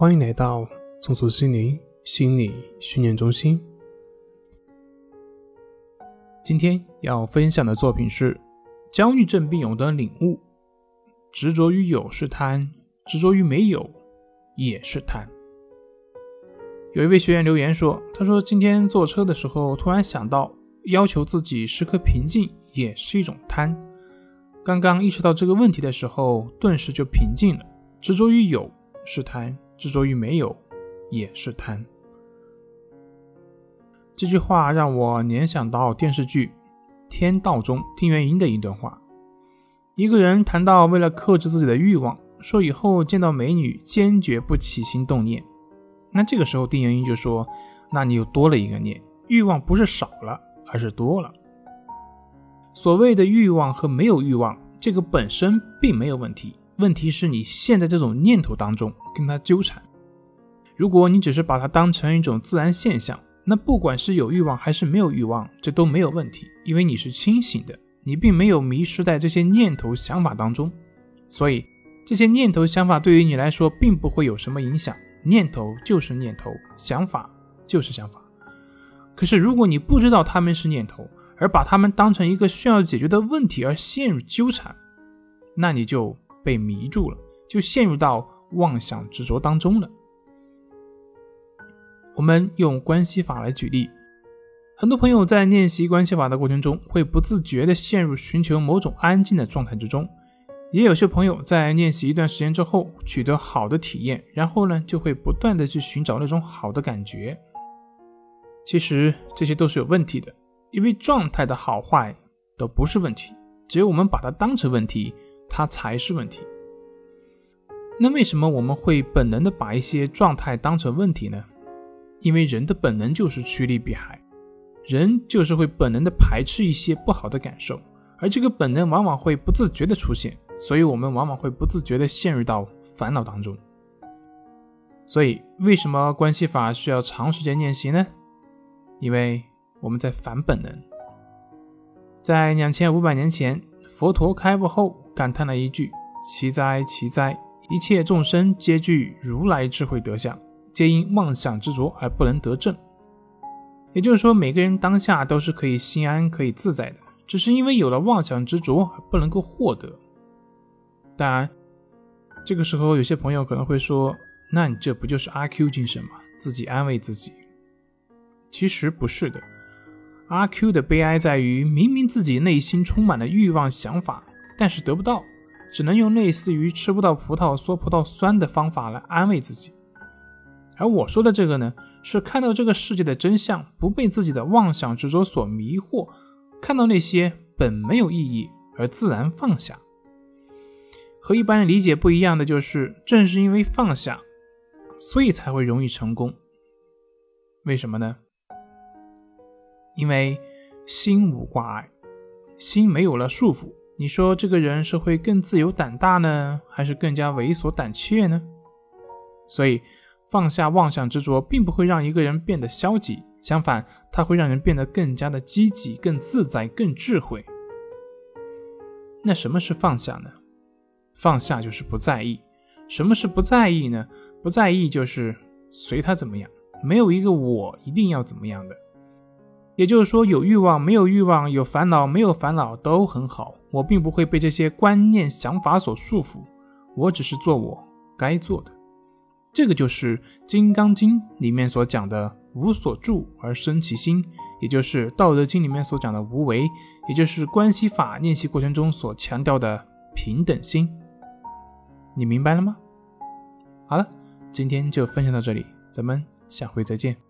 欢迎来到松鼠心灵心理训练中心。今天要分享的作品是焦虑症病友的领悟：执着于有是贪，执着于没有也是贪。有一位学员留言说：“他说今天坐车的时候，突然想到，要求自己时刻平静也是一种贪。刚刚意识到这个问题的时候，顿时就平静了。执着于有是贪。”执着于没有，也是贪。这句话让我联想到电视剧《天道》中丁元英的一段话：一个人谈到为了克制自己的欲望，说以后见到美女坚决不起心动念。那这个时候丁元英就说：“那你又多了一个念，欲望不是少了，而是多了。所谓的欲望和没有欲望，这个本身并没有问题。”问题是你陷在这种念头当中，跟他纠缠。如果你只是把它当成一种自然现象，那不管是有欲望还是没有欲望，这都没有问题，因为你是清醒的，你并没有迷失在这些念头想法当中，所以这些念头想法对于你来说并不会有什么影响。念头就是念头，想法就是想法。可是如果你不知道他们是念头，而把他们当成一个需要解决的问题而陷入纠缠，那你就。被迷住了，就陷入到妄想执着当中了。我们用关系法来举例，很多朋友在练习关系法的过程中，会不自觉地陷入寻求某种安静的状态之中。也有些朋友在练习一段时间之后，取得好的体验，然后呢，就会不断地去寻找那种好的感觉。其实这些都是有问题的，因为状态的好坏都不是问题，只有我们把它当成问题。它才是问题。那为什么我们会本能的把一些状态当成问题呢？因为人的本能就是趋利避害，人就是会本能的排斥一些不好的感受，而这个本能往往会不自觉的出现，所以我们往往会不自觉的陷入到烦恼当中。所以，为什么关系法需要长时间练习呢？因为我们在反本能。在两千五百年前，佛陀开悟后。感叹了一句：“奇哉奇哉！一切众生皆具如来智慧德相，皆因妄想执着而不能得正。”也就是说，每个人当下都是可以心安、可以自在的，只是因为有了妄想执着而不能够获得。当然，这个时候有些朋友可能会说：“那你这不就是阿 Q 精神吗？自己安慰自己。”其实不是的，阿 Q 的悲哀在于，明明自己内心充满了欲望想法。但是得不到，只能用类似于吃不到葡萄说葡萄酸的方法来安慰自己。而我说的这个呢，是看到这个世界的真相，不被自己的妄想执着所迷惑，看到那些本没有意义而自然放下。和一般人理解不一样的就是，正是因为放下，所以才会容易成功。为什么呢？因为心无挂碍，心没有了束缚。你说这个人是会更自由胆大呢，还是更加猥琐胆怯呢？所以放下妄想执着，并不会让一个人变得消极，相反，它会让人变得更加的积极、更自在、更智慧。那什么是放下呢？放下就是不在意。什么是不在意呢？不在意就是随他怎么样，没有一个我一定要怎么样的。也就是说，有欲望没有欲望，有烦恼没有烦恼都很好。我并不会被这些观念想法所束缚，我只是做我该做的。这个就是《金刚经》里面所讲的“无所住而生其心”，也就是《道德经》里面所讲的“无为”，也就是关系法练习过程中所强调的平等心。你明白了吗？好了，今天就分享到这里，咱们下回再见。